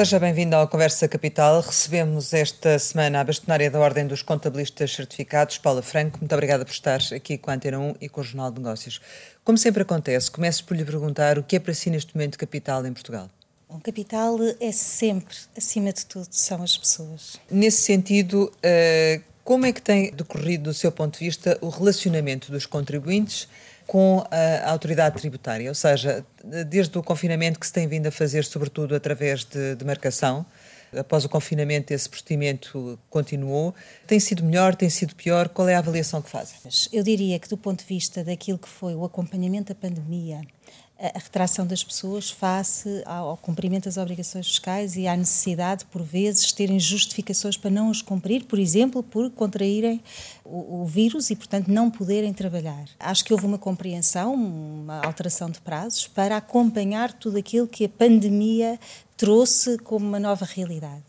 Seja bem-vindo ao Conversa Capital. Recebemos esta semana a bastonária da Ordem dos Contabilistas Certificados, Paula Franco. Muito obrigada por estar aqui com a Antena 1 e com o Jornal de Negócios. Como sempre acontece, começo por lhe perguntar o que é para si neste momento capital em Portugal. O capital é sempre, acima de tudo, são as pessoas. Nesse sentido, eh, como é que tem decorrido, do seu ponto de vista, o relacionamento dos contribuintes com a autoridade tributária, ou seja, desde o confinamento que se tem vindo a fazer, sobretudo através de, de marcação, após o confinamento esse procedimento continuou, tem sido melhor, tem sido pior? Qual é a avaliação que fazem? Eu diria que do ponto de vista daquilo que foi o acompanhamento da pandemia, a retração das pessoas face ao cumprimento das obrigações fiscais e à necessidade, por vezes, terem justificações para não os cumprir, por exemplo, por contraírem o, o, vírus e, portanto, não poderem trabalhar. Acho que houve uma compreensão, uma alteração de prazos para acompanhar tudo aquilo que a pandemia trouxe como uma nova realidade.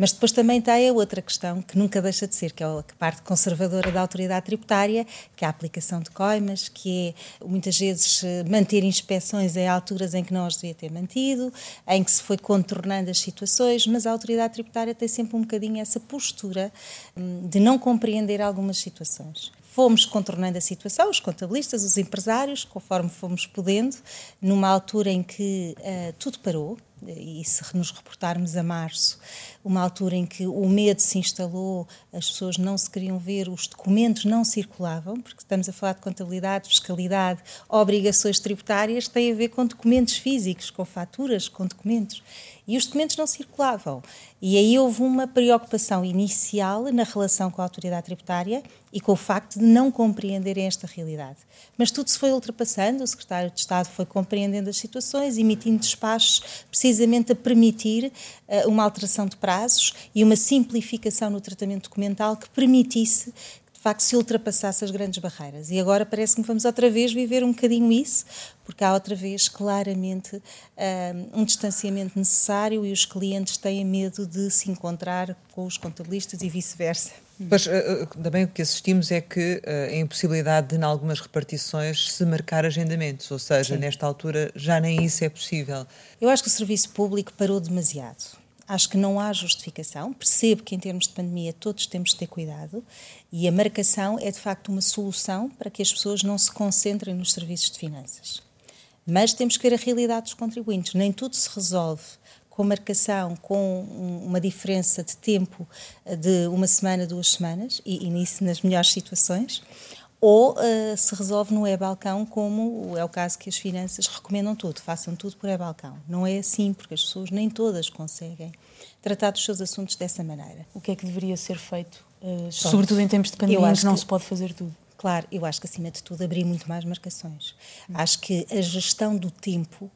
Mas depois também tem a outra questão, que nunca deixa de ser, que é a parte conservadora da autoridade tributária, que é a aplicação de coimas, que é muitas vezes manter inspeções em alturas em que não as devia ter mantido, em que se foi contornando as situações, mas a autoridade tributária tem sempre um bocadinho essa postura hum, de não compreender algumas situações fomos contornando a situação, os contabilistas, os empresários, conforme fomos podendo, numa altura em que uh, tudo parou, e se nos reportarmos a março, uma altura em que o medo se instalou, as pessoas não se queriam ver, os documentos não circulavam, porque estamos a falar de contabilidade, fiscalidade, obrigações tributárias, tem a ver com documentos físicos, com faturas, com documentos. E os documentos não circulavam. E aí houve uma preocupação inicial na relação com a autoridade tributária e com o facto de não compreenderem esta realidade. Mas tudo se foi ultrapassando, o secretário de Estado foi compreendendo as situações, emitindo despachos precisamente a permitir uh, uma alteração de prazos e uma simplificação no tratamento documental que permitisse de facto se ultrapassasse as grandes barreiras. E agora parece que vamos outra vez viver um bocadinho isso, porque há outra vez claramente um, um distanciamento necessário e os clientes têm medo de se encontrar com os contabilistas e vice-versa. Mas também o que assistimos é que a impossibilidade de, em algumas repartições, se marcar agendamentos, ou seja, Sim. nesta altura já nem isso é possível. Eu acho que o serviço público parou demasiado. Acho que não há justificação. Percebo que, em termos de pandemia, todos temos de ter cuidado e a marcação é, de facto, uma solução para que as pessoas não se concentrem nos serviços de finanças. Mas temos que ver a realidade dos contribuintes. Nem tudo se resolve com marcação, com uma diferença de tempo de uma semana, duas semanas, e, e nisso nas melhores situações ou uh, se resolve no e-balcão, como é o caso que as finanças recomendam tudo, façam tudo por e-balcão. Não é assim, porque as pessoas nem todas conseguem tratar dos seus assuntos dessa maneira. O que é que deveria ser feito, uh, sobretudo em tempos de pandemia, em que não se pode fazer tudo? Claro, eu acho que acima de tudo abrir muito mais marcações. Hum. Acho que a gestão do tempo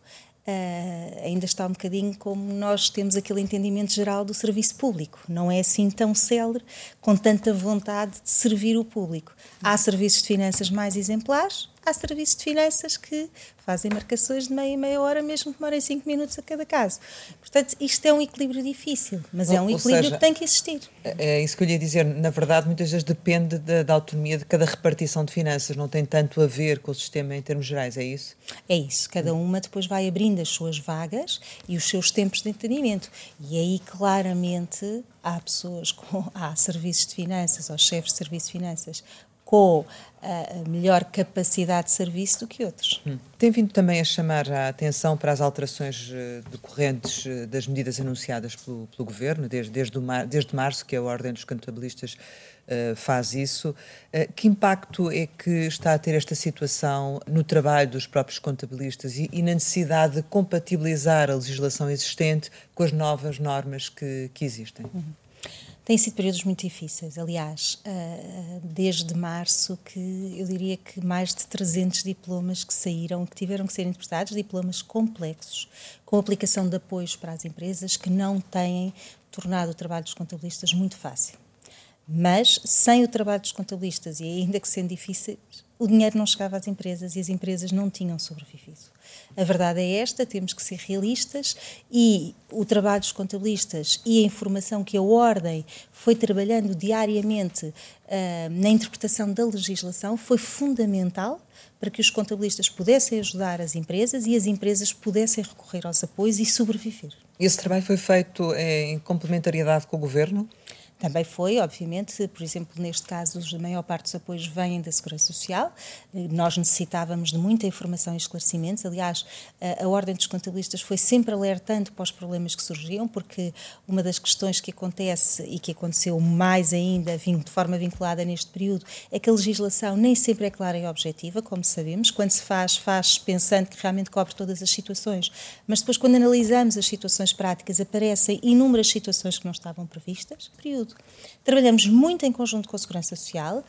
Uh, ainda está um bocadinho como nós temos aquele entendimento geral do serviço público. Não é assim tão célere, com tanta vontade de servir o público. Há serviços de finanças mais exemplares, há serviços de finanças que fazem marcações de meia e meia hora, mesmo que demorem cinco minutos a cada caso. Portanto, isto é um equilíbrio difícil, mas é um equilíbrio seja, que tem que existir. É, é isso que eu ia dizer. Na verdade, muitas vezes depende da, da, autonomia de cada repartição de finanças, não tem tanto a ver com o sistema em termos gerais, é isso? É isso. Cada uma depois vai abrindo as suas vagas e os seus tempos de entendimento. E aí, claramente, há pessoas com há serviços de finanças, ou chefes de serviços de finanças, com a melhor capacidade de serviço do que outros. Hum. Tem vindo também a chamar a atenção para as alterações eh, decorrentes eh, das medidas anunciadas pelo, pelo Governo, desde, desde, mar, desde março, que a Ordem dos Contabilistas uh, faz isso. Uh, que impacto é que está a ter esta situação no trabalho dos próprios contabilistas e, e na necessidade de compatibilizar a legislação existente com as novas normas que, que existem? Uhum. Têm sido períodos muito difíceis. Aliás, ah, desde março, que eu diria que mais de 300 diplomas que saíram, que tiveram que ser interpretados, diplomas complexos, com aplicação de apoios para as empresas, que não têm tornado o trabalho dos contabilistas muito fácil. Mas, sem o trabalho dos contabilistas, e ainda que sendo difíceis, o dinheiro não chegava às empresas e as empresas não tinham sobrevivido. A verdade é esta, temos que ser realistas e o trabalho dos contabilistas e a informação que a Ordem foi trabalhando diariamente uh, na interpretação da legislação foi fundamental para que os contabilistas pudessem ajudar as empresas e as empresas pudessem recorrer aos apoios e sobreviver. Esse trabalho foi feito em complementariedade com o Governo? Também foi, obviamente, por exemplo, neste caso, a maior parte dos apoios vêm da Segurança Social. Nós necessitávamos de muita informação e esclarecimentos. Aliás, a, Ordem dos Contabilistas foi sempre alertando para os problemas que surgiam, porque uma das questões que acontece e que aconteceu mais ainda, de forma vinculada neste período, é que a legislação nem sempre é clara e objetiva, como sabemos. Quando se faz, faz pensando que realmente cobre todas as situações. Mas depois, quando analisamos as situações práticas, aparecem inúmeras situações que não estavam previstas. Período Trabalhamos muito em conjunto com a Segurança Social,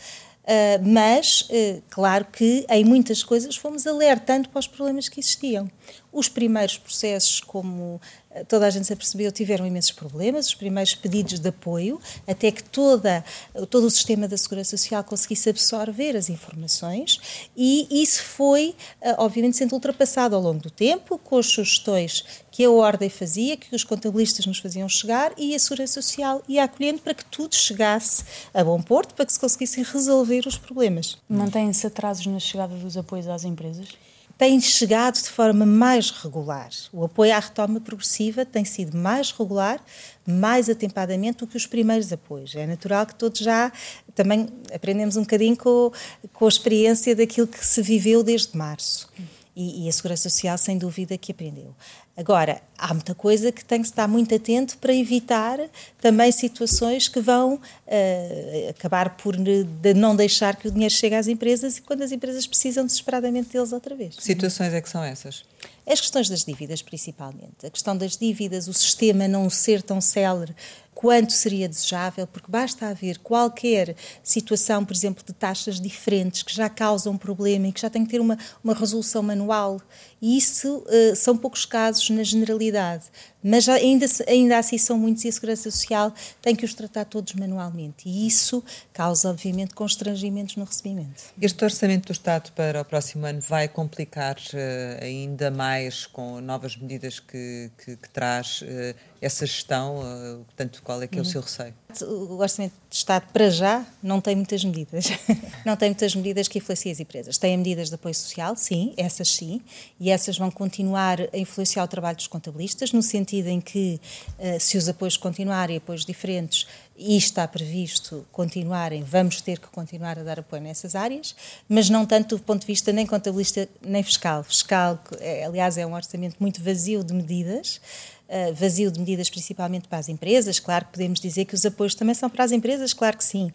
Uh, mas, uh, claro que em muitas coisas fomos alertando para os problemas que existiam. Os primeiros processos, como toda a gente se apercebeu, tiveram imensos problemas, os primeiros pedidos de apoio, até que toda, todo o sistema da Segurança Social conseguisse absorver as informações, e isso foi, obviamente, sendo ultrapassado ao longo do tempo, com as sugestões que a Ordem fazia, que os contabilistas nos faziam chegar e a Segurança Social ia acolhendo para que tudo chegasse a bom porto, para que se conseguissem resolver os problemas. Mantêm-se atrasos na chegada dos apoios às empresas? Tem chegado de forma mais regular. O apoio à retoma progressiva tem sido mais regular, mais atempadamente do que os primeiros apoios. É natural que todos já também aprendemos um bocadinho com, com a experiência daquilo que se viveu desde março. E, e, a Segurança Social, sem dúvida, que aprendeu. Agora, há muita coisa que tem que estar muito atento para evitar também situações que vão uh, acabar por de não deixar que o dinheiro chegue às empresas e quando as empresas precisam desesperadamente deles outra vez. Que situações é que são essas? As questões das dívidas, principalmente. A questão das dívidas, o sistema não ser tão célere quanto seria desejável, porque basta haver qualquer situação, por exemplo, de taxas diferentes que já causam um problema e que já tem que ter uma, uma resolução manual. E isso uh, são poucos casos na generalidade mas ainda, ainda assim são muitos e a Segurança Social tem que os tratar todos manualmente. E isso causa, obviamente, constrangimentos no recebimento. Este orçamento do Estado para o próximo ano vai complicar uh, ainda mais com novas medidas que, que, que traz uh, essa gestão? Portanto, qual é que é o uhum. seu receio? O Orçamento de Estado, para já, não tem muitas medidas. não tem muitas medidas que influenciem as empresas. Tem medidas de apoio social, sim, essas sim, e essas vão continuar a influenciar o trabalho dos contabilistas, no sentido em que, uh, se os apoios continuarem, apoios diferentes, e está previsto continuarem, vamos ter que continuar a dar apoio nessas áreas, mas não tanto do ponto de vista nem contabilista nem fiscal. Fiscal, é, aliás, é um orçamento muito vazio de medidas, uh, vazio de medidas principalmente para as empresas. Claro que podemos dizer que os apoios também são para as empresas, claro que sim.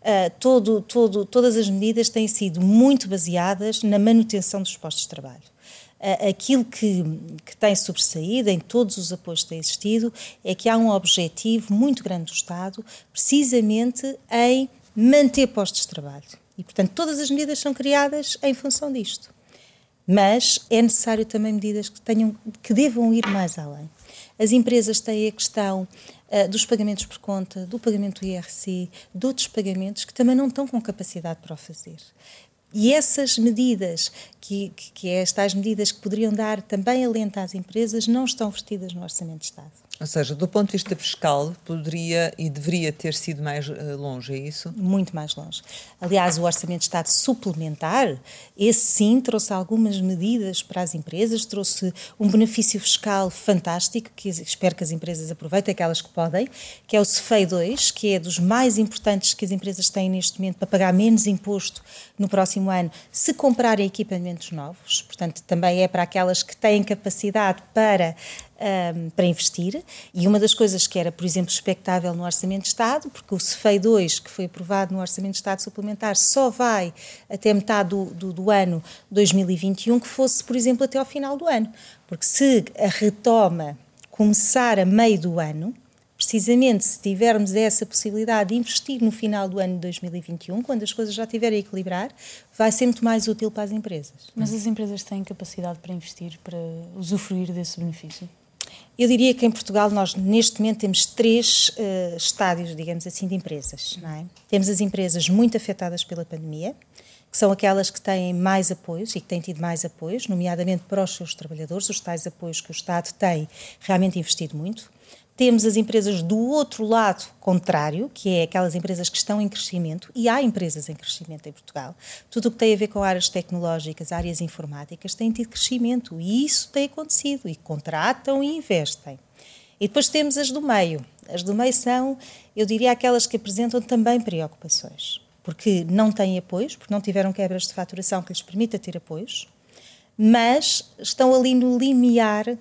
Uh, todo, todo, todas as medidas têm sido muito baseadas na manutenção dos postos de trabalho. Uh, aquilo que, que tem sobressaído em todos os apoios que têm existido é que há um objetivo muito grande do Estado, precisamente em manter postos de trabalho. E, portanto, todas as medidas são criadas em função disto. Mas é necessário também medidas que, tenham, que devam ir mais além. As empresas têm a questão uh, dos pagamentos por conta, do pagamento do IRC, de outros pagamentos que também não estão com capacidade para o fazer. E essas medidas, que, que, que é estas medidas que poderiam dar também alento às empresas, não estão vestidas no Orçamento de Estado. Ou seja, do ponto de vista fiscal, poderia e deveria ter sido mais uh, longe, é isso? Muito mais longe. Aliás, o Orçamento de Estado suplementar, esse sim trouxe algumas medidas para as empresas, trouxe um benefício fiscal fantástico, que espero que as empresas aproveitem, aquelas que podem, que é o CEFEI 2, que é dos mais importantes que as empresas têm neste momento para pagar menos imposto no próximo ano, se comprarem equipamentos novos. Portanto, também é para aquelas que têm capacidade para um, para investir. E uma das coisas que era, por exemplo, expectável no Orçamento de Estado, porque o CEFEI 2, que foi aprovado no Orçamento de Estado suplementar, só vai até metade do, do, do ano 2021, que fosse, por exemplo, até ao final do ano. Porque se a retoma começar a meio do ano, precisamente se tivermos essa possibilidade de investir no final do ano de 2021, quando as coisas já estiverem a equilibrar, vai ser muito mais útil para as empresas. Mas as empresas têm capacidade para investir, para usufruir desse benefício? Eu diria que em Portugal nós neste momento temos três uh, estádios, digamos assim, de empresas. É? Temos as empresas muito afetadas pela pandemia, que são aquelas que têm mais apoios e que têm tido mais apoios, nomeadamente para os seus trabalhadores, os tais apoios que o Estado tem realmente investido muito. Temos as empresas do outro lado contrário, que é aquelas empresas que estão em crescimento, e há empresas em crescimento em Portugal. Tudo o que tem a ver com áreas tecnológicas, áreas informáticas, tem tido crescimento, e isso tem acontecido, e contratam e investem. E depois temos as do meio. As do meio são, eu diria, aquelas que apresentam também preocupações porque não têm apoios, porque não tiveram quebras de faturação que lhes permita ter apoios, mas estão ali no limiar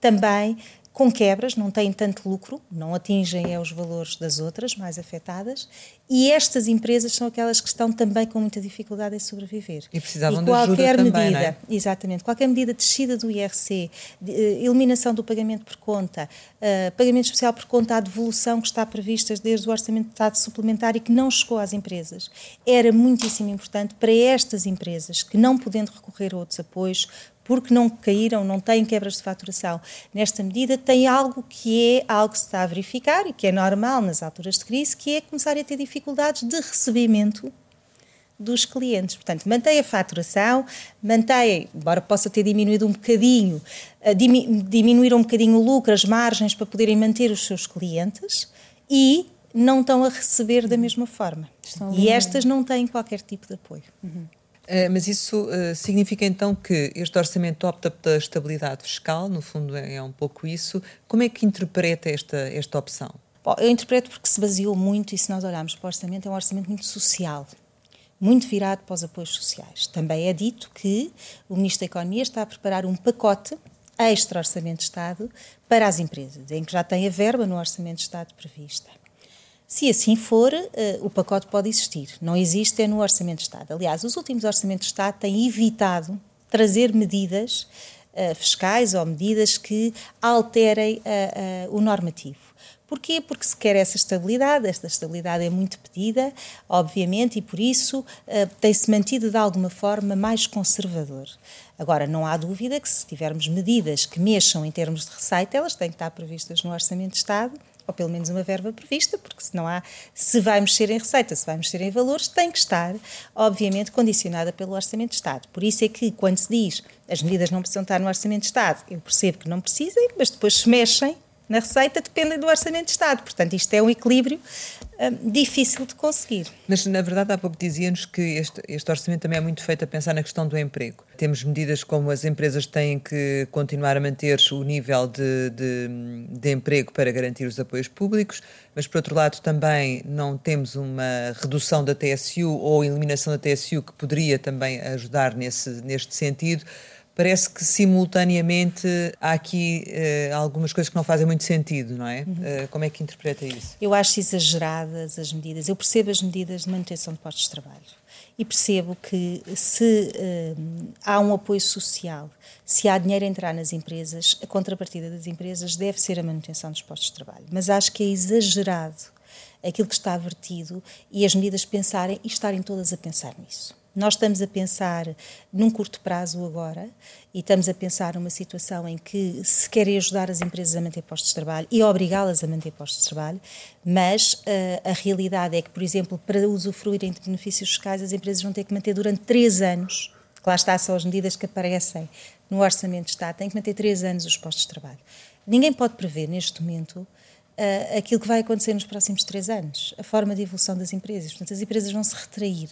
também com quebras, não têm tanto lucro, não atingem é, os valores das outras mais afetadas, e estas empresas são aquelas que estão também com muita dificuldade em sobreviver. E precisavam e de ajuda medida, também, não é? Exatamente, qualquer medida de descida do IRC, de, uh, eliminação do pagamento por conta, uh, pagamento especial por conta, a devolução que está prevista desde o Orçamento de Estado suplementar e que não chegou às empresas, era muitíssimo importante para estas empresas que, não podendo recorrer a outros apoios, porque não caíram, não têm quebras de faturação. Nesta medida, tem algo que é algo que se está a verificar e que é normal nas alturas de crise, que é começar a ter dificuldades de recebimento dos clientes. Portanto, mantém a faturação, mantém, embora possa ter diminuído um bocadinho, uh, diminuir um bocadinho o lucro, as margens para poderem manter os seus clientes e não estão a receber da mesma forma. e estas não têm qualquer tipo de apoio. Uhum. Uh, mas isso uh, significa então que este orçamento opta pela estabilidade fiscal, no fundo é, é, um pouco isso. Como é que interpreta esta, esta opção? Bom, eu interpreto porque se baseou muito, e se nós olharmos para o orçamento, é um orçamento muito social, muito virado para os apoios sociais. Também é dito que o Ministro da Economia está a preparar um pacote extra-orçamento de Estado para as empresas, em que já tem a verba no Orçamento de Estado prevista. Se assim for, uh, o pacote pode existir. Não existe é no Orçamento de Estado. Aliás, os últimos Orçamentos de Estado têm evitado trazer medidas uh, fiscais ou medidas que alterem uh, o normativo. Porquê? Porque se quer essa estabilidade, esta estabilidade é muito pedida, obviamente, e por isso uh, tem-se mantido de alguma forma mais conservador. Agora, não há dúvida que se tivermos medidas que mexam em termos de receita, elas têm que estar previstas no Orçamento de Estado ou pelo menos uma verba prevista, porque se não há, se vai mexer em receita, se vai mexer em valores, tem que estar, obviamente, condicionada pelo Orçamento de Estado. Por isso é que, quando se diz as medidas não precisam estar no Orçamento de Estado, eu percebo que não precisem, mas depois se mexem na receita dependem do Orçamento de Estado. Portanto, isto é um equilíbrio um, difícil de conseguir. Mas, na verdade, há pouco dizia-nos que este, este, orçamento também é muito feito a pensar na questão do emprego. Temos medidas como as empresas têm que continuar a manter o nível de, de, de emprego para garantir os apoios públicos, mas, por outro lado, também não temos uma redução da TSU ou eliminação da TSU que poderia também ajudar nesse, neste sentido parece que simultaneamente há aqui uh, algumas coisas que não fazem muito sentido, não é? Uhum. Uh, como é que interpreta isso? Eu acho exageradas as medidas. Eu percebo as medidas de manutenção de postos de trabalho e percebo que se uh, há um apoio social, se há dinheiro a entrar nas empresas, a contrapartida das empresas deve ser a manutenção dos postos de trabalho. Mas acho que é exagerado aquilo que está vertido e as medidas pensarem e estarem todas a pensar nisso. Nós estamos a pensar num curto prazo agora e estamos a pensar numa situação em que se querem ajudar as empresas a manter postos de trabalho e obrigá-las a manter postos de trabalho, mas uh, a realidade é que, por exemplo, para usufruírem de benefícios fiscais, as empresas vão ter que manter durante três anos, lá está, são as medidas que aparecem no Orçamento de Estado, têm que manter três anos os postos de trabalho. Ninguém pode prever, neste momento, uh, aquilo que vai acontecer nos próximos três anos, a forma de evolução das empresas. Portanto, as empresas vão se retrair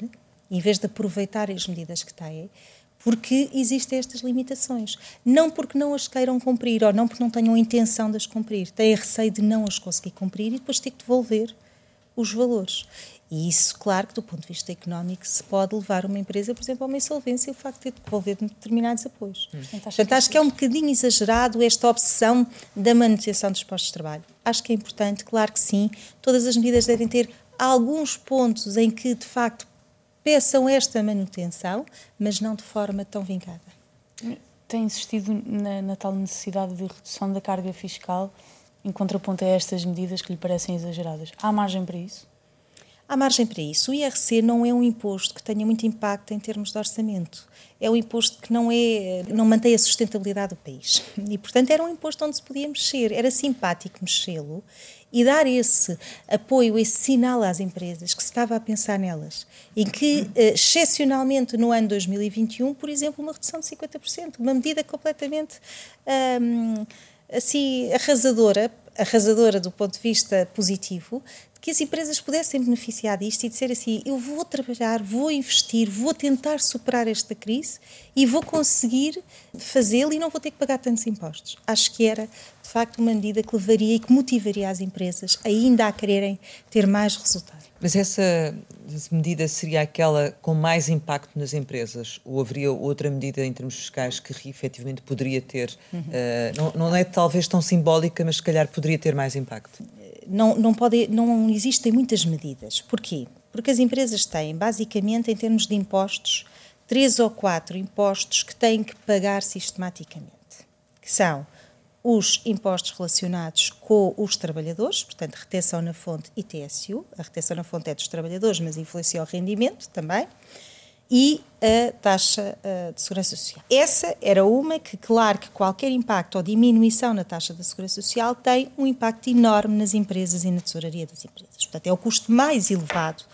em vez de aproveitar as medidas que têm, porque existem estas limitações. Não porque não as queiram cumprir ou não porque não tenham intenção de as cumprir, têm receio de não as conseguir cumprir e depois ter que devolver os valores. E isso, claro, que do ponto de vista económico, se pode levar uma empresa, por exemplo, a uma insolvência o facto de ter de devolver determinados apoios. Hum. Portanto, acho que é um bocadinho exagerado esta obsessão da manutenção dos postos de trabalho. Acho que é importante, claro que sim, todas as medidas devem ter alguns pontos em que, de facto, peçam esta manutenção, mas não de forma tão vincada. Tem insistido na, na tal necessidade de redução da carga fiscal em contraponto a estas medidas que lhe parecem exageradas. Há margem para isso? Há margem para isso. O IRC não é um imposto que tenha muito impacto em termos de orçamento. É um imposto que não, é, não mantém a sustentabilidade do país. E, portanto, era um imposto onde se podia mexer. Era simpático mexê-lo e dar esse apoio, esse sinal às empresas que se estava a pensar nelas. Em que, eh, excepcionalmente no ano 2021, por exemplo, uma redução de 50%, uma medida completamente hum, assim arrasadora, arrasadora do ponto de vista positivo, que as empresas pudessem beneficiar disto e dizer assim: eu vou trabalhar, vou investir, vou tentar superar esta crise e vou conseguir fazê-lo e não vou ter que pagar tantos impostos. Acho que era, de facto, uma medida que levaria e que motivaria as empresas ainda a quererem ter mais resultado. Mas essa medida seria aquela com mais impacto nas empresas? Ou haveria outra medida em termos fiscais que efetivamente poderia ter, uhum. uh, não, não é talvez tão simbólica, mas se calhar poderia ter mais impacto? Não, não, pode, não existem muitas medidas. Porquê? Porque as empresas têm, basicamente, em termos de impostos, três ou quatro impostos que têm que pagar sistematicamente, que são os impostos relacionados com os trabalhadores, portanto, retenção na fonte e TSU. A retenção na fonte é dos trabalhadores, mas influencia o rendimento também e a taxa uh, de segurança social. Essa era uma que, claro, que qualquer impacto ou diminuição na taxa da segurança social tem um impacto enorme nas empresas e na tesouraria das empresas. Portanto, é o custo mais elevado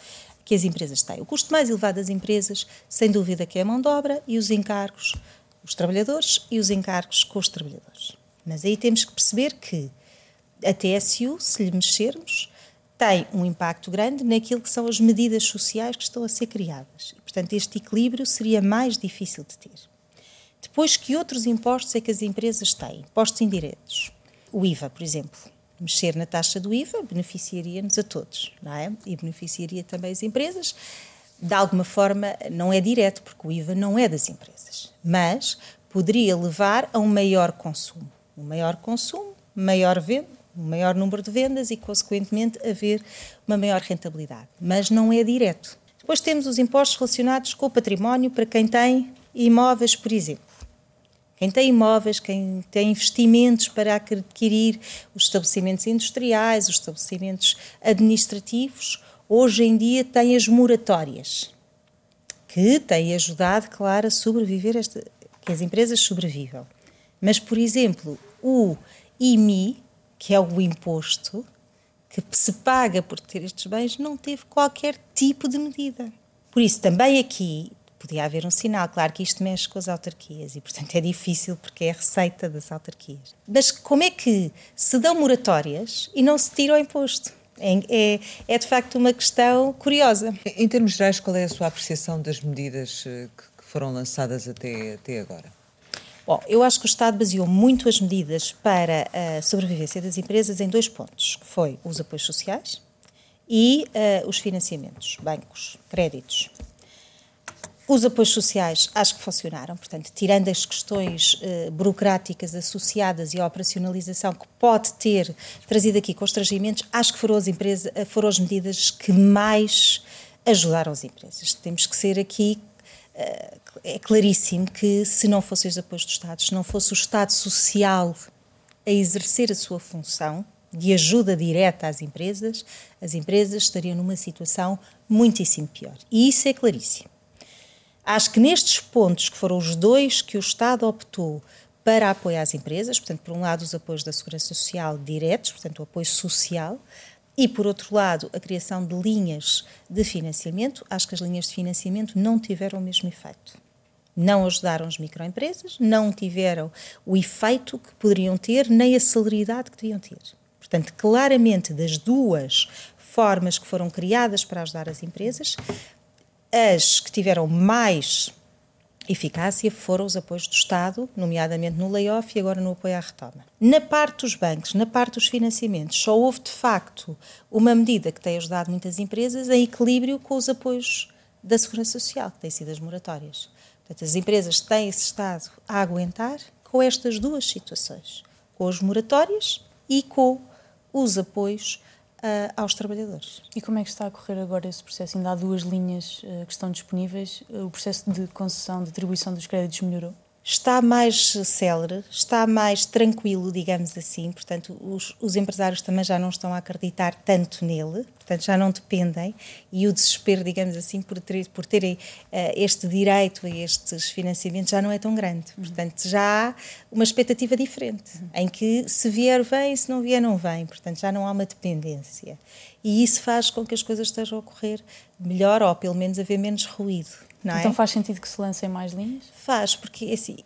que as empresas têm. O custo mais elevado das empresas, sem dúvida, que é a mão de obra e os encargos, os trabalhadores e os encargos com os trabalhadores. Mas aí temos que perceber que a TSU, se lhe mexermos, tem um impacto grande naquilo que são as medidas sociais que estão a ser criadas. Portanto, este equilíbrio seria mais difícil de ter. Depois, que outros impostos é que as empresas têm? Impostos indiretos. O IVA, por exemplo. Mexer na taxa do IVA beneficiaria-nos a todos, não é? E beneficiaria também as empresas. De alguma forma, não é direto, porque o IVA não é das empresas, mas poderia levar a um maior consumo. Um maior consumo, maior venda, um maior número de vendas e, consequentemente, haver uma maior rentabilidade. Mas não é direto. Depois temos os impostos relacionados com o património para quem tem imóveis, por exemplo. Quem tem imóveis, quem tem investimentos para adquirir os estabelecimentos industriais, os estabelecimentos administrativos, hoje em dia tem as moratórias, que têm ajudado, claro, a sobreviver, esta, que as empresas sobrevivam. Mas, por exemplo, o IMI, que é o imposto que se paga por ter estes bens, não teve qualquer tipo de medida. Por isso, também aqui podia haver um sinal. Claro que isto mexe com as autarquias e, portanto, é difícil porque é a receita das autarquias. Mas como é que se dão moratórias e não se tira o imposto? É, é, é, de facto uma questão curiosa. Em termos gerais, qual é a sua apreciação das medidas eh, que foram lançadas até, até agora? Bom, eu acho que o Estado baseou muito as medidas para a sobrevivência das empresas em dois pontos, que foi os apoios sociais e uh, os financiamentos, bancos, créditos. Os apoios sociais acho que funcionaram, portanto, tirando as questões uh, burocráticas associadas e a operacionalização que pode ter trazido aqui constrangimentos, acho que foram as, empresas, foram as medidas que mais ajudaram as empresas. Temos que ser aqui é claríssimo que se não fossem os apoios do Estado, se não fosse o Estado social a exercer a sua função de ajuda direta às empresas, as empresas estariam numa situação muitíssimo pior. E isso é claríssimo. Acho que nestes pontos, que foram os dois que o Estado optou para apoiar as empresas, portanto, por um lado, os apoios da Segurança Social diretos, portanto, o apoio social, e, por outro lado, a criação de linhas de financiamento. Acho que as linhas de financiamento não tiveram o mesmo efeito. Não ajudaram as microempresas, não tiveram o efeito que poderiam ter, nem a celeridade que deviam ter. Portanto, claramente, das duas formas que foram criadas para ajudar as empresas, as que tiveram mais eficácia foram os apoios do Estado, nomeadamente no layoff e agora no apoio à retoma. Na parte dos bancos, na parte dos financiamentos, só houve de facto uma medida que tem ajudado muitas empresas em equilíbrio com os apoios da Segurança Social, que têm sido as moratórias. Portanto, as empresas têm esse Estado a aguentar com estas duas situações, com as moratórias e com os apoios uh, aos trabalhadores. E como é que está a correr agora esse processo? Ainda há duas linhas uh, que estão disponíveis. O processo de concessão, de atribuição dos créditos melhorou? Está mais célere, está mais tranquilo, digamos assim. Portanto, os, os, empresários também já não estão a acreditar tanto nele, portanto, já não dependem. E o desespero, digamos assim, por, ter, por terem uh, este direito a estes financiamentos já não é tão grande. Portanto, já há uma expectativa diferente, em que se vier, vem, se não vier, não vem. Portanto, já não há uma dependência. E isso faz com que as coisas estejam a ocorrer melhor, ou pelo menos haver menos ruído. Então é? faz sentido que se lancem mais linhas? Faz, porque assim,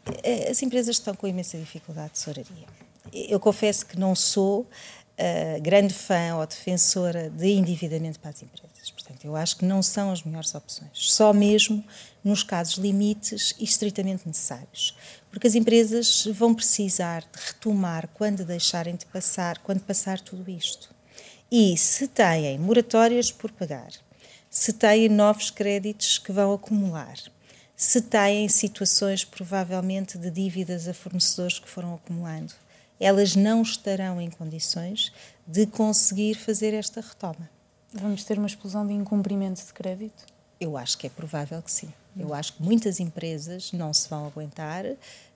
as empresas estão com imensa dificuldade de tesouraria. Eu confesso que não sou uh, grande fã ou defensora de endividamento para as empresas. Portanto, eu acho que não são as melhores opções. Só mesmo nos casos limites e estritamente necessários. Porque as empresas vão precisar de retomar quando deixarem de passar, quando passar tudo isto. E se têm moratórias por pagar, se têm novos créditos que vão acumular, se têm situações provavelmente de dívidas a fornecedores que foram acumulando, elas não estarão em condições de conseguir fazer esta retoma. Vamos ter uma explosão de incumprimento de crédito? Eu acho que é provável que sim. Eu acho que muitas empresas não se vão aguentar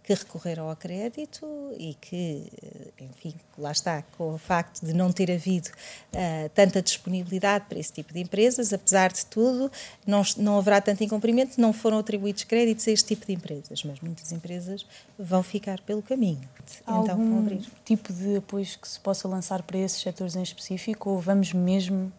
que recorreram ao crédito e que, eh, enfim, lá está, com o facto de não ter havido uh, tanta disponibilidade para esse tipo de empresas, apesar de tudo, não, não haverá tanto incumprimento, não foram atribuídos créditos a este tipo de empresas, mas muitas empresas vão ficar pelo caminho. Há então, algum tipo de apoios que se possa lançar para esses setores em específico ou vamos mesmo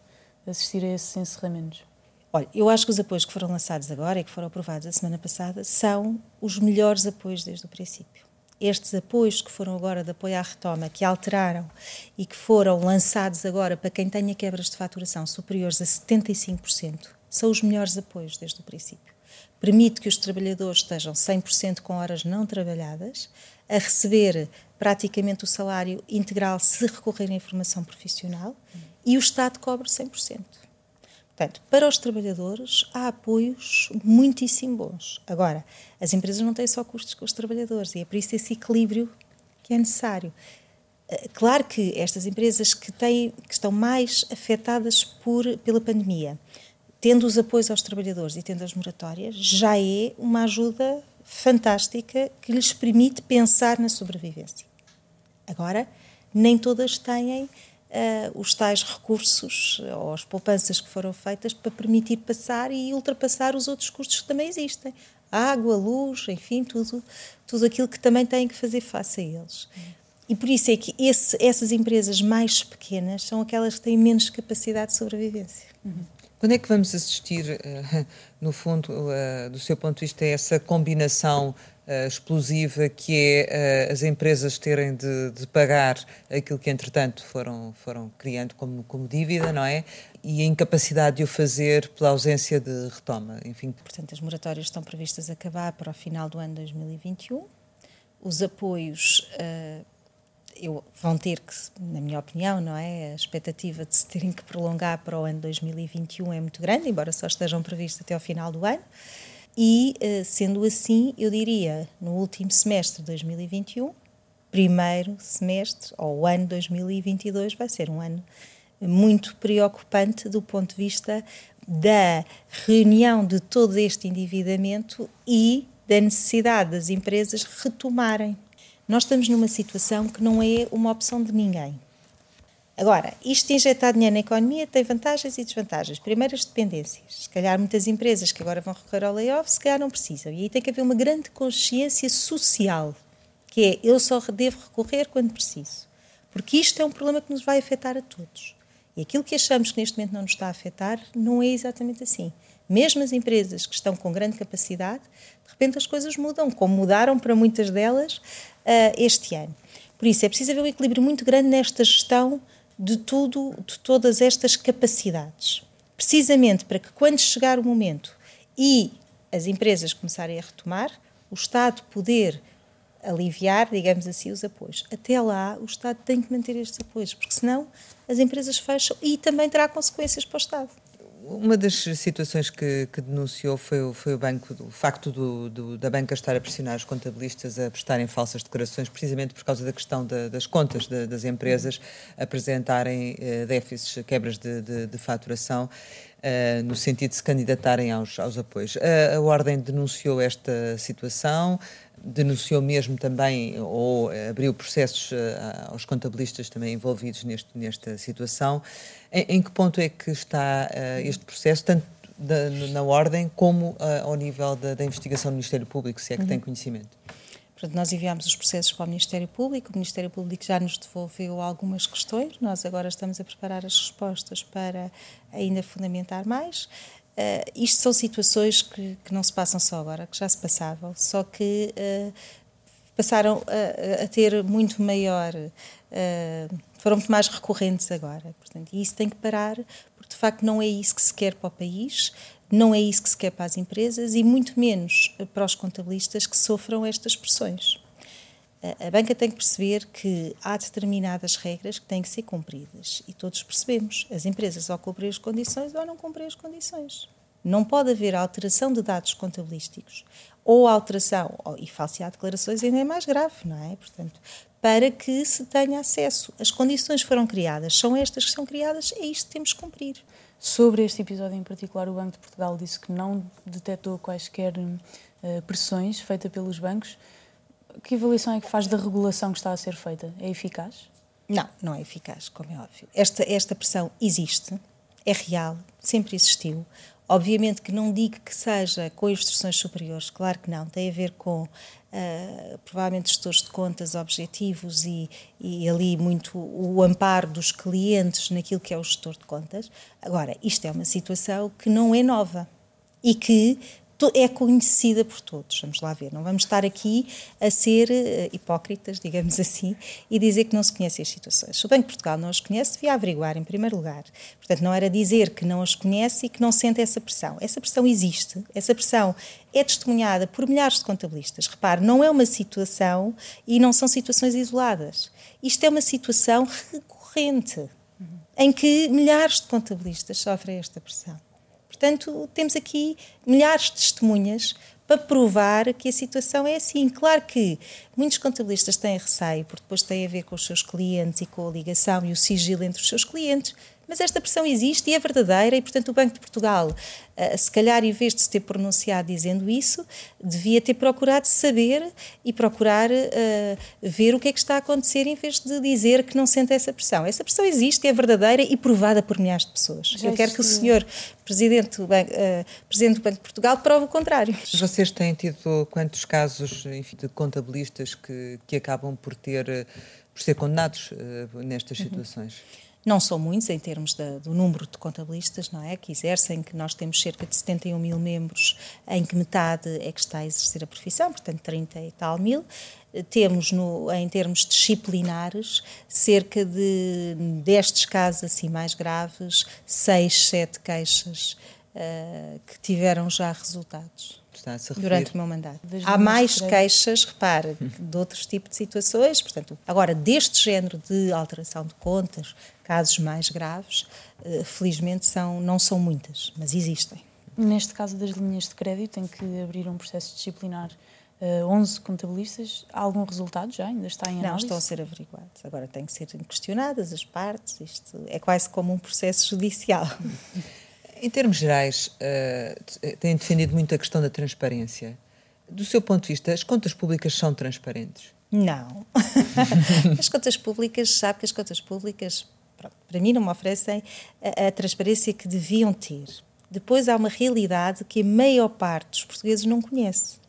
assistir a esses encerramentos? Olha, eu acho que os apoios que foram lançados agora e que foram aprovados a semana passada são os melhores apoios desde o princípio. Estes apoios que foram agora de apoio à retoma, que alteraram e que foram lançados agora para quem tenha quebras de faturação superiores a 75%, são os melhores apoios desde o princípio. Permite que os trabalhadores estejam 100% com horas não trabalhadas, a receber praticamente o salário integral se recorrerem à formação profissional e o Estado cobre 100%. Portanto, para os trabalhadores há apoios muitíssimo bons. Agora, as empresas não têm só custos com os trabalhadores e é por isso esse equilíbrio que é necessário. Eh, claro que estas empresas que, têm, que estão mais afetadas por, pela pandemia, tendo os apoios aos trabalhadores e tendo as moratórias, já é uma ajuda fantástica que lhes permite pensar na sobrevivência. Agora, nem todas têm uh, os tais recursos ou as poupanças que foram feitas para permitir passar e ultrapassar os outros custos que também existem. Água, luz, enfim, tudo, tudo aquilo que também têm que fazer face a eles. E por isso é que esse, essas empresas mais pequenas são aquelas que têm menos capacidade de sobrevivência. Uhum. Quando é que vamos assistir, uh, no fundo, do seu ponto de vista, a essa combinação uh, explosiva que é uh, as empresas terem de, de, pagar aquilo que entretanto foram, foram criando como, como dívida, não é? E a incapacidade de o fazer pela ausência de retoma, enfim. Portanto, as moratórias estão previstas acabar para o final do ano 2021. Os apoios uh, eu, vão ter que, na minha opinião, não é? A expectativa de se terem que prolongar para o ano 2021 é muito grande, embora só estejam previstos até ao final do ano. E, eh, sendo assim, eu diria, no último semestre de 2021, primeiro semestre, ou ano 2022, vai ser um ano muito preocupante do ponto de vista da reunião de todo este endividamento e da necessidade das empresas retomarem. Nós estamos numa situação que não é uma opção de ninguém. Agora, isto injetar dinheiro na economia tem vantagens e desvantagens. Primeiro, as dependências. Se calhar muitas empresas que agora vão recorrer ao layoff, se calhar não precisam. E aí tem que haver uma grande consciência social, que é eu só devo recorrer quando preciso. Porque isto é um problema que nos vai afetar a todos. E aquilo que achamos que neste momento não nos está a afetar não é exatamente assim. Mesmo as empresas que estão com grande capacidade, de repente as coisas mudam, como mudaram para muitas delas uh, este ano. Por isso, é preciso haver um equilíbrio muito grande nesta gestão de tudo, de todas estas capacidades. Precisamente para que quando chegar o momento e as empresas começarem a retomar, o Estado poder aliviar, digamos assim, os apoios. Até lá, o Estado tem que manter estes apoios, porque senão as empresas fecham e também terá consequências para o Estado. Uma das situações que, que denunciou foi, foi, o banco, o facto do, do, da banca estar a pressionar os contabilistas a prestarem falsas declarações, precisamente por causa da questão da, das contas de, das empresas apresentarem eh, déficits, quebras de, de, de faturação. Uh, no sentido de se candidatarem aos, aos apoios. A Ordem denunciou esta situação, denunciou mesmo também, ou abriu processos aos contabilistas também envolvidos neste, nesta situação. Em, em que ponto é que está este processo, tanto da, na ordem como ao nível da, da, investigação do Ministério Público, se é que uhum. tem conhecimento? Portanto, nós enviámos os processos para o Ministério Público, o Ministério Público já nos devolveu algumas questões, nós agora estamos a preparar as respostas para ainda fundamentar mais. Uh, isto são situações que, que, não se passam só agora, que já se passavam, só que uh, passaram a, a, ter muito maior, uh, foram muito mais recorrentes agora. Portanto, e isso tem que parar, porque de facto não é isso que se quer para o país, não é isso que se quer para as empresas e muito menos para os contabilistas que sofram estas pressões. A banca tem que perceber que há determinadas regras que têm que ser cumpridas e todos percebemos. As empresas ou cumprem as condições ou não cumprem as condições. Não pode haver alteração de dados contabilísticos ou alteração, e falsear declarações ainda é mais grave, não é? Portanto, para que se tenha acesso. As condições foram criadas, são estas que são criadas, é isto que temos que cumprir. Sobre este episódio em particular, o Banco de Portugal disse que não detectou quaisquer uh, pressões feitas pelos bancos. Que avaliação é que faz da regulação que está a ser feita? É eficaz? Não, não é eficaz, como é óbvio. Esta, esta pressão existe, é real, sempre existiu. Obviamente que não digo que seja com instruções superiores, claro que não, tem a ver com uh, provavelmente gestores de contas objetivos e, e ali muito o amparo dos clientes naquilo que é o gestor de contas. Agora, isto é uma situação que não é nova e que é conhecida por todos. Vamos lá ver. Não vamos estar aqui a ser uh, hipócritas, digamos assim, e dizer que não se conhecem as situações. Se o Banco de Portugal não as conhece, devia averiguar em primeiro lugar. Portanto, não era dizer que não as conhece e que não sente essa pressão. Essa pressão existe. Essa pressão é testemunhada por milhares de contabilistas. Repare, não é uma situação e não são situações isoladas. Isto é uma situação recorrente em que milhares de contabilistas sofrem esta pressão. Portanto, temos aqui milhares de testemunhas para provar que a situação é assim. Claro que muitos contabilistas têm receio, porque depois tem a ver com os seus clientes e com a ligação e o sigilo entre os seus clientes, mas esta pressão existe e é verdadeira, e portanto o Banco de Portugal, uh, se calhar em vez de se ter pronunciado dizendo isso, devia ter procurado saber e procurar uh, ver o que é que está a acontecer em vez de dizer que não sente essa pressão. Essa pressão existe, é verdadeira e provada por milhares de pessoas. Já Eu quero que o senhor Presidente do, Banco, uh, Presidente do Banco de Portugal prove o contrário. Vocês têm tido quantos casos enfim, de contabilistas que, que acabam por ter por ser condenados nestas uhum. Não são muitos em termos do número de contabilistas, não é? Que exercem, que nós temos cerca de 71 mil membros, em que metade é que está a exercer a profissão, portanto 30 e tal mil. Temos, no, em termos disciplinares, cerca de destes casos assim mais graves, 6, 7 queixas uh, que tiveram já resultados durante o meu mandato. Há mais queixas, repare, de outros tipos de situações, portanto, agora, deste género de alteração de contas, casos mais graves, eh, felizmente são, não são muitas, mas existem. Neste caso das linhas de crédito, tem que abrir um processo disciplinar uh, 11 contabilistas. Há algum resultado já? Ainda está em análise? Não, estão a ser averiguados. Agora têm que ser questionadas as partes. Isto é quase como um processo judicial. Em termos gerais, uh, têm defendido muito a questão da transparência. Do seu ponto de vista, as contas públicas são transparentes? Não. as contas públicas, sabe que as contas públicas, pronto, para mim, não me oferecem a, a transparência que deviam ter. Depois há uma realidade que a maior parte dos portugueses não conhece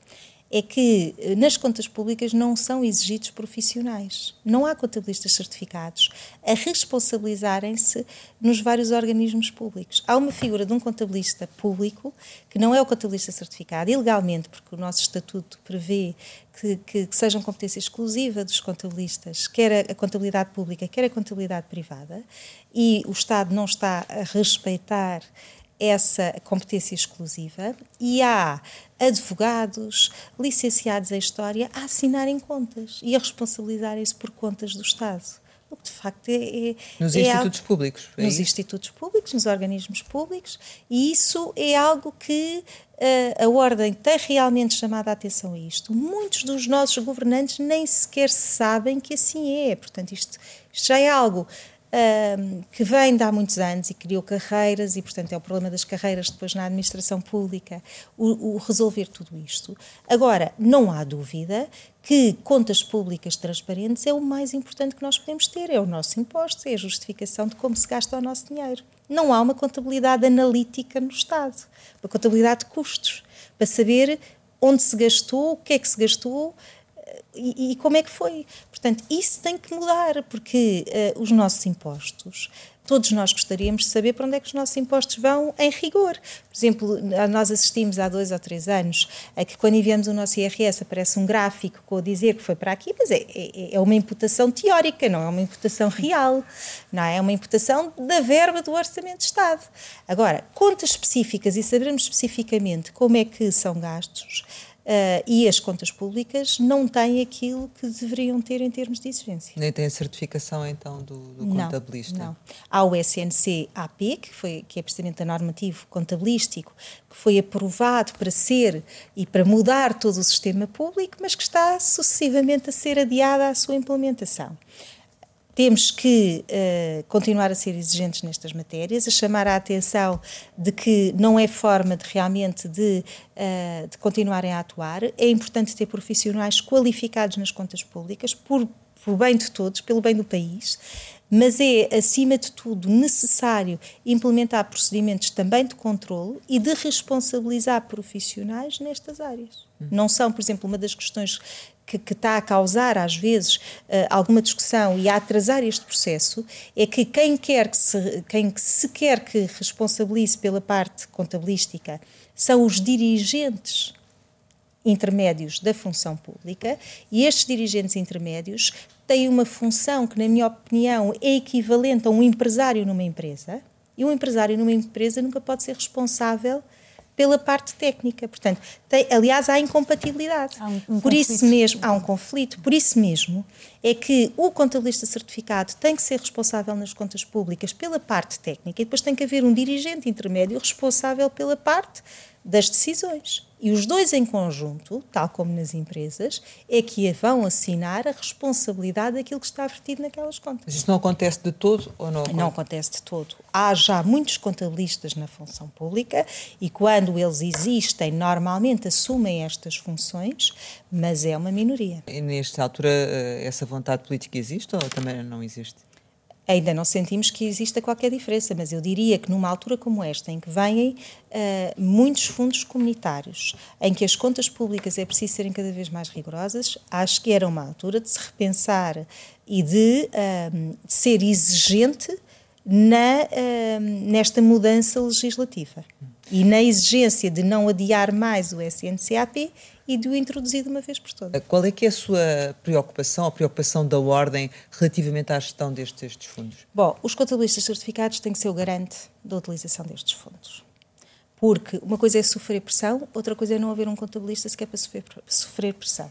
é que eh, nas contas públicas não são exigidos profissionais. Não há contabilistas certificados a responsabilizarem-se nos vários organismos públicos. Há uma figura de um contabilista público, que não é o contabilista certificado, ilegalmente, porque o nosso estatuto prevê que, que, que sejam competência exclusiva dos contabilistas, quer a, a contabilidade pública, quer a contabilidade privada, e o Estado não está a respeitar essa competência exclusiva e há advogados licenciados em História a assinarem contas e a responsabilizarem-se por contas do Estado. O que de facto é. é nos é institutos algo, públicos. É nos isso? institutos públicos, nos organismos públicos, e isso é algo que uh, a Ordem tem realmente chamado a atenção a isto. Muitos dos nossos governantes nem sequer sabem que assim é. Portanto, isto, isto já é algo uh, que vem de há muitos anos e criou carreiras, e portanto é o problema das carreiras depois na administração pública, o, o resolver tudo isto. Agora, não há dúvida que contas públicas transparentes é o mais importante que nós podemos ter, é o nosso imposto, é a justificação de como se gasta o nosso dinheiro. Não há uma contabilidade analítica no Estado, uma contabilidade de custos, para saber onde se gastou, o que é que se gastou, e, como é que foi. Portanto, isso tem que mudar, porque uh, os nossos impostos, todos nós gostaríamos de saber para onde é que os nossos impostos vão em rigor. Por exemplo, nós assistimos há dois ou três anos a que quando enviamos o nosso IRS aparece um gráfico com a dizer que foi para aqui, mas é, é, é uma imputação teórica, não é uma imputação real, não é? é uma imputação da verba do Orçamento de Estado. Agora, contas específicas e sabermos especificamente como é que são gastos, Uh, e as contas públicas não têm aquilo que deveriam ter em termos de exigência. Nem tem a certificação, então, do, do não, contabilista? Não. Há o SNC-AP, que, foi, que é precisamente a normativo contabilístico, que foi aprovado para ser e para mudar todo o sistema público, mas que está sucessivamente a ser adiada a sua implementação. Temos que uh, continuar a ser exigentes nestas matérias, a chamar a atenção de que não é forma de realmente de, uh, de continuarem a atuar. É importante ter profissionais qualificados nas contas públicas, por, por bem de todos, pelo bem do país, mas é, acima de tudo, necessário implementar procedimentos também de controle e de responsabilizar profissionais nestas áreas. Não são, por exemplo, uma das questões que, que, está a causar, às vezes, uh, alguma discussão e a atrasar este processo é que quem quer que se, quem se quer que responsabilize pela parte contabilística são os dirigentes intermédios da função pública e estes dirigentes intermédios têm uma função que, na minha opinião, é equivalente a um empresário numa empresa. E um empresário numa empresa nunca pode ser responsável pela parte técnica. Portanto, tem, aliás, há incompatibilidade. Há um, um por conflito. isso mesmo, há um conflito. Por isso mesmo é que o contabilista certificado tem que ser responsável nas contas públicas pela parte técnica e depois tem que haver um dirigente intermédio responsável pela parte das decisões. E os dois em conjunto, tal como nas empresas, é que vão assinar a responsabilidade daquilo que está vertido naquelas contas. Mas isso não acontece de todo ou não? Não acontece de todo. Há já muitos contabilistas na função pública e quando eles existem, normalmente assumem estas funções, mas é uma minoria. E nesta altura eh, essa vontade política existe ou também não existe? Ainda não sentimos que exista qualquer diferença, mas eu diria que numa altura como esta, em que vêm uh, muitos fundos comunitários, em que as contas públicas é preciso serem cada vez mais rigorosas, acho que era uma altura de se repensar e de, uh, ser exigente na, uh, nesta mudança legislativa. E na exigência de não adiar mais o SNCAP e de o introduzir de uma vez por todas. Qual é que é a sua preocupação, a preocupação da Ordem relativamente à gestão destes, destes fundos? Bom, os contabilistas certificados têm que ser o garante da utilização destes fundos. Porque uma coisa é sofrer pressão, outra coisa é não haver um contabilista sequer para sofrer, sofrer pressão.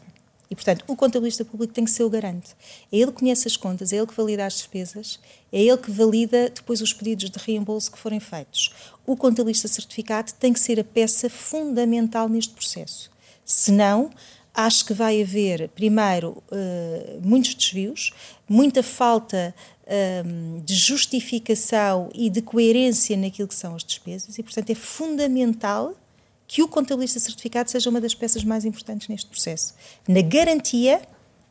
E, portanto, o contabilista público tem que ser o garante. É ele que conhece as contas, é ele que valida as despesas, é ele que valida depois os pedidos de reembolso que forem feitos. O contabilista certificado tem que ser a peça fundamental neste processo. Senão, acho que vai haver, primeiro, uh, muitos desvios, muita falta um, de justificação e de coerência naquilo que são as despesas, e, portanto, é fundamental que o contabilista certificado seja uma das peças mais importantes neste processo. Na garantia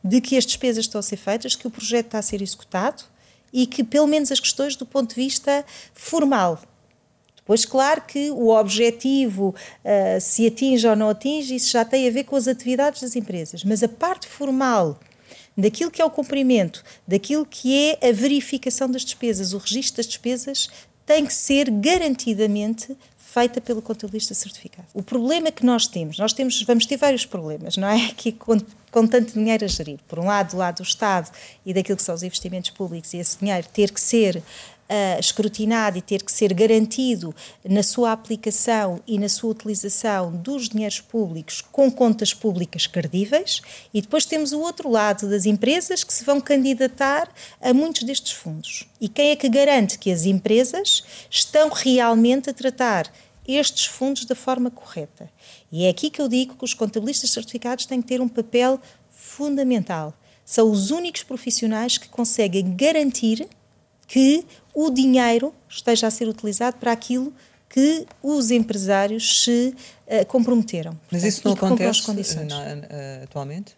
de que as despesas estão a ser feitas, que o projeto está a ser executado e que, pelo menos, as questões do ponto de vista formal. Depois, claro que o objetivo, uh, se atinge ou não atinge, isso já tem a ver com as atividades das empresas. Mas a parte formal daquilo que é o cumprimento, daquilo que é a verificação das despesas, o registro das despesas, tem que ser garantidamente feita pelo contabilista certificado. O problema que nós temos, nós temos, vamos ter vários problemas, não é? Que com, com tanto dinheiro a gerir. Por um lado, do lado do Estado e daquilo que são os investimentos públicos e esse dinheiro ter que ser Escrutinado e ter que ser garantido na sua aplicação e na sua utilização dos dinheiros públicos com contas públicas credíveis, e depois temos o outro lado das empresas que se vão candidatar a muitos destes fundos. E quem é que garante que as empresas estão realmente a tratar estes fundos da forma correta. E é aqui que eu digo que os contabilistas certificados têm que ter um papel fundamental. São os únicos profissionais que conseguem garantir que o dinheiro esteja a ser utilizado para aquilo que os empresários se uh, comprometeram. Mas isso não acontece na, atualmente?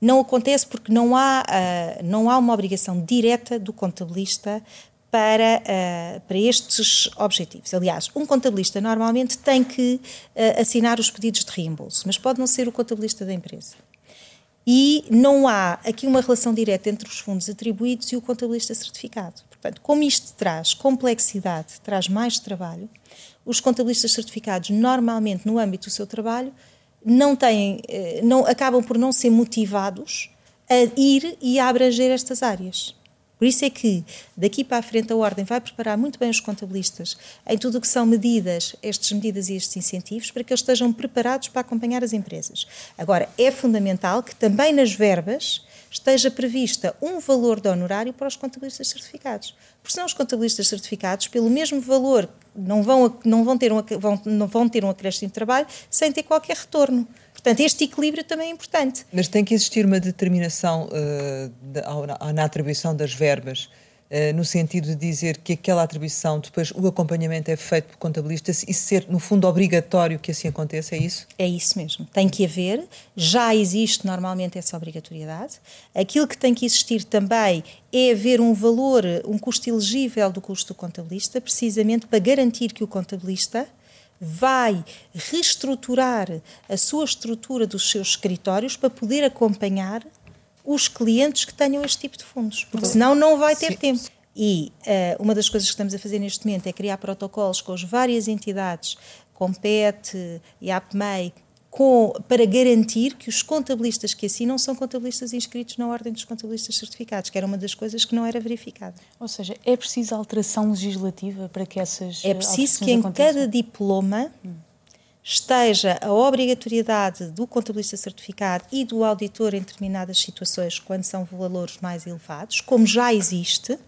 Não acontece porque não há, uh, não há uma obrigação direta do contabilista para, uh, para estes objetivos. Aliás, um contabilista normalmente tem que assinar os pedidos de reembolso, mas pode não ser o contabilista da empresa. E não há aqui uma relação direta entre os fundos atribuídos e o contabilista certificado. Portanto, como isto traz complexidade, traz mais trabalho, os contabilistas certificados normalmente no âmbito do seu trabalho não têm, eh, não, acabam por não ser motivados a ir e a abranger estas áreas. Por isso é que, daqui para a frente, a Ordem vai preparar muito bem os contabilistas em tudo o que são medidas, estas medidas e estes incentivos, para que eles estejam preparados para acompanhar as empresas. Agora, é fundamental que também nas verbas esteja prevista um valor de honorário para os contabilistas certificados. Porque senão os contabilistas certificados, pelo mesmo valor, não vão, não vão, ter, um, vão, não vão ter um acréscimo de trabalho sem ter qualquer retorno. Portanto, este equilíbrio também é importante. Mas tem que existir uma determinação uh, de, na atribuição das verbas no sentido de dizer que aquela atribuição, depois o acompanhamento é feito por contabilistas e ser, no fundo, obrigatório que assim aconteça, é isso? É isso mesmo. Tem que haver, já existe normalmente essa obrigatoriedade. Aquilo que tem que existir também é haver um valor, um custo elegível do custo do contabilista, precisamente para garantir que o contabilista vai reestruturar a sua estrutura dos seus escritórios para poder acompanhar os clientes que tenham este tipo de fundos, porque senão não vai ter Sim. tempo. E uh, uma das coisas que estamos a fazer neste momento é criar protocolos com as várias entidades, com PET e APMEI, com, para garantir que os contabilistas que assinam são contabilistas inscritos na Ordem dos Contabilistas Certificados, que era uma das coisas que não era verificada. Ou seja, é preciso alteração legislativa para que essas. É preciso que em cada diploma. Hum esteja a obrigatoriedade do contabilista certificado e do auditor em determinadas situações, quando são valores mais elevados, como já existe,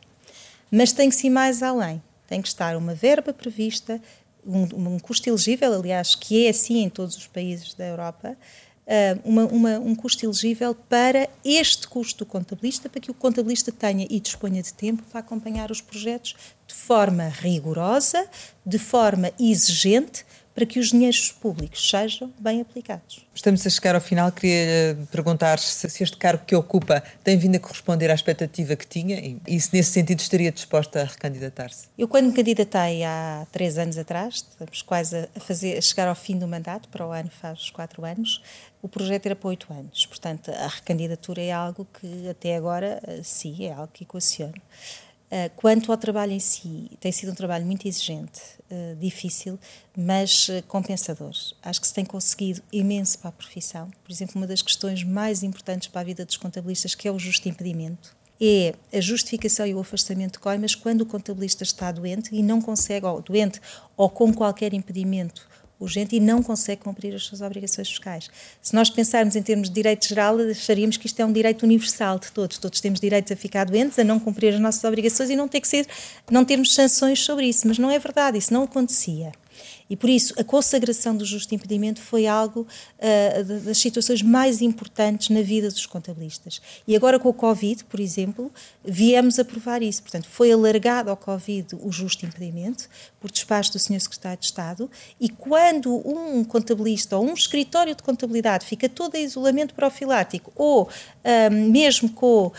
mas tem que ir mais além. Tem que estar uma verba prevista, um, um custo elegível, aliás, que é assim em todos os países da Europa, ah, uma, uma, um custo elegível para este custo do contabilista, para que o contabilista tenha e disponha de tempo para acompanhar os projetos de forma rigorosa, de forma exigente, para que os dinheiros públicos sejam bem aplicados. Estamos a chegar ao final. Queria perguntar se, se este cargo que ocupa tem vindo a corresponder à expectativa que tinha e, e se, nesse sentido, estaria disposta a recandidatar-se. Eu, quando me candidatei há três anos atrás, estamos quase a, fazer, a chegar ao fim do mandato, para o ano faz quatro anos, o projeto era para oito anos. Portanto, a recandidatura é algo que, até agora, eh, sim, é algo que equaciona. Eh, quanto ao trabalho em si, tem sido um trabalho muito exigente, uh, difícil, mas uh, compensador. Acho que se tem conseguido imenso para a profissão. Por exemplo, uma das questões mais importantes para a vida dos contabilistas, que é o justo impedimento, é a justificação e o afastamento de coimas quando o contabilista está doente e não consegue, ou doente, ou com qualquer impedimento urgente e não consegue cumprir as suas obrigações fiscais. Se nós pensarmos em termos de direito geral, acharíamos que isto é um direito universal de todos. Todos temos direito a ficar doentes, a não cumprir as nossas obrigações e não ter que ser, não termos sanções sobre isso. Mas não é verdade, isso não acontecia. E por isso a consagração do justo impedimento foi algo uh, das situações mais importantes na vida dos contabilistas. E agora com o Covid, por exemplo, viemos a provar isso. Portanto, foi alargado ao Covid o justo impedimento por despacho do Sr. Secretário de Estado e quando um contabilista ou um escritório de contabilidade fica todo em isolamento profilático ou uh, mesmo com, uh,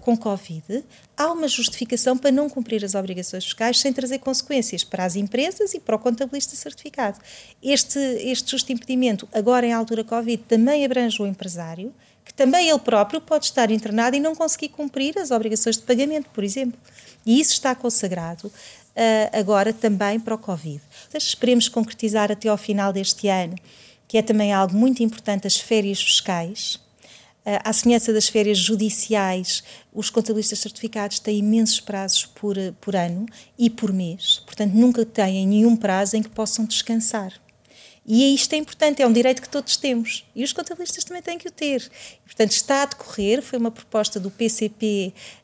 com Covid, há uma justificação para não cumprir as obrigações fiscais sem trazer consequências para as empresas e para o contabilista certificado. Este, este justo impedimento, agora em altura Covid, também abrange o empresário, que também ele próprio pode estar internado e não conseguir cumprir as obrigações de pagamento, por exemplo. E isso está consagrado uh, agora também para o Covid. Esperemos concretizar até ao final deste ano, que é também algo muito importante, as férias fiscais, à semelhança das férias judiciais, os contabilistas certificados têm imensos prazos por, eh, por ano e por mês, portanto, nunca têm nenhum prazo em que possam descansar. E isto é importante, é um direito que todos temos. E os contabilistas também têm que o ter. Portanto, está a decorrer, foi uma proposta do PCP, eh,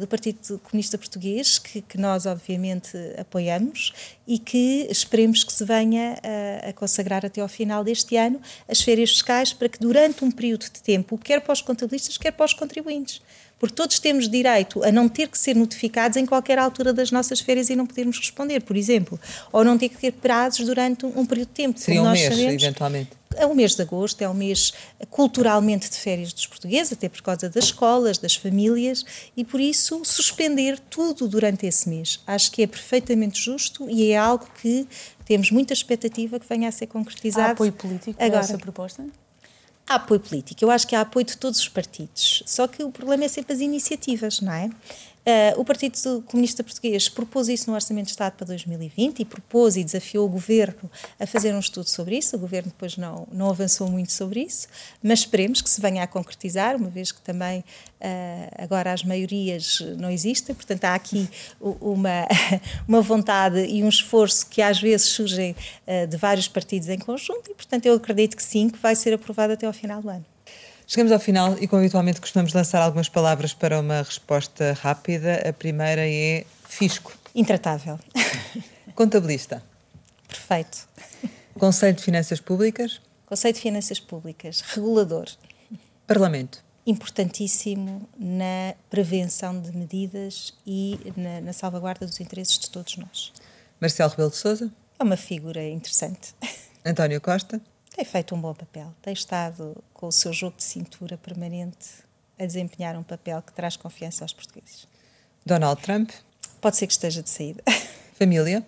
do Partido Comunista Português, que, que, nós, obviamente, apoiamos e que esperemos que se venha uh, a consagrar até ao final deste ano as férias fiscais para que, durante um período de tempo, quer para os contabilistas, quer para os contribuintes, porque todos temos direito a não ter que ser notificados em qualquer altura das nossas férias e não podermos responder, por exemplo, ou não ter que ter prazos durante um, período de tempo. Seria um mês, sabemos, eventualmente. É o mês de agosto, é o mês culturalmente de férias dos portugueses, até por causa das escolas, das famílias, e por isso suspender tudo durante esse mês. Acho que é perfeitamente justo e é algo que temos muita expectativa que venha a ser concretizado. Há apoio político agora. essa proposta? Há apoio político, eu acho que há apoio de todos os partidos, só que o problema é sempre as iniciativas, não é? Uh, o Partido Comunista Português propôs isso no Orçamento de Estado para 2020 e propôs e desafiou o Governo a fazer um estudo sobre isso. O Governo depois não, não avançou muito sobre isso, mas esperemos que se venha a concretizar, uma vez que também uh, agora as maiorias não existem, portanto há aqui uma, uma vontade e um esforço que às vezes surgem uh, de vários partidos em conjunto e, portanto, eu acredito que sim, que vai ser aprovado até ao final do ano. Chegamos ao final e, como habitualmente, costumamos lançar algumas palavras para uma resposta rápida. A primeira é fisco. Intratável. Contabilista. Perfeito. Conselho de Finanças Públicas. Conselho de Finanças Públicas. Regulador. Parlamento. Importantíssimo na prevenção de medidas e na, na salvaguarda dos interesses de todos nós. Marcelo Rebelo de Souza. É uma figura interessante. António Costa tem feito um bom papel, tem estado com o seu jogo de cintura permanente a desempenhar um papel que traz confiança aos portugueses. Donald Trump? Pode ser que esteja de saída. Família?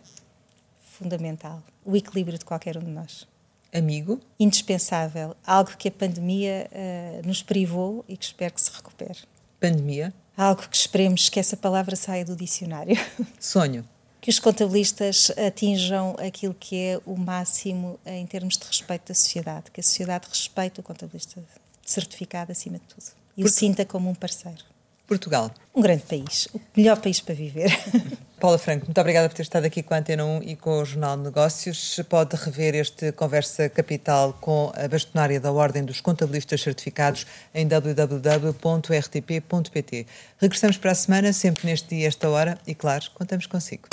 Fundamental. O equilíbrio de qualquer um de nós. Amigo? Indispensável. Algo que a pandemia uh, nos privou e que espero que se recupere. Pandemia? Algo que esperemos que essa palavra saia do dicionário. Sonho? Que os contabilistas atinjam aquilo que é o máximo em termos de respeito da sociedade, que a sociedade respeite o contabilista certificado acima de tudo e Portu... o sinta como um parceiro. Portugal. Um grande país, o melhor país para viver. Paula Franco, muito obrigada por ter estado aqui com a Antena 1 e com o Jornal de Negócios. Pode rever este Conversa Capital com a bastonária da Ordem dos Contabilistas Certificados em www.rtp.pt. Regressamos para a semana, sempre neste dia, esta hora, e claro, contamos consigo.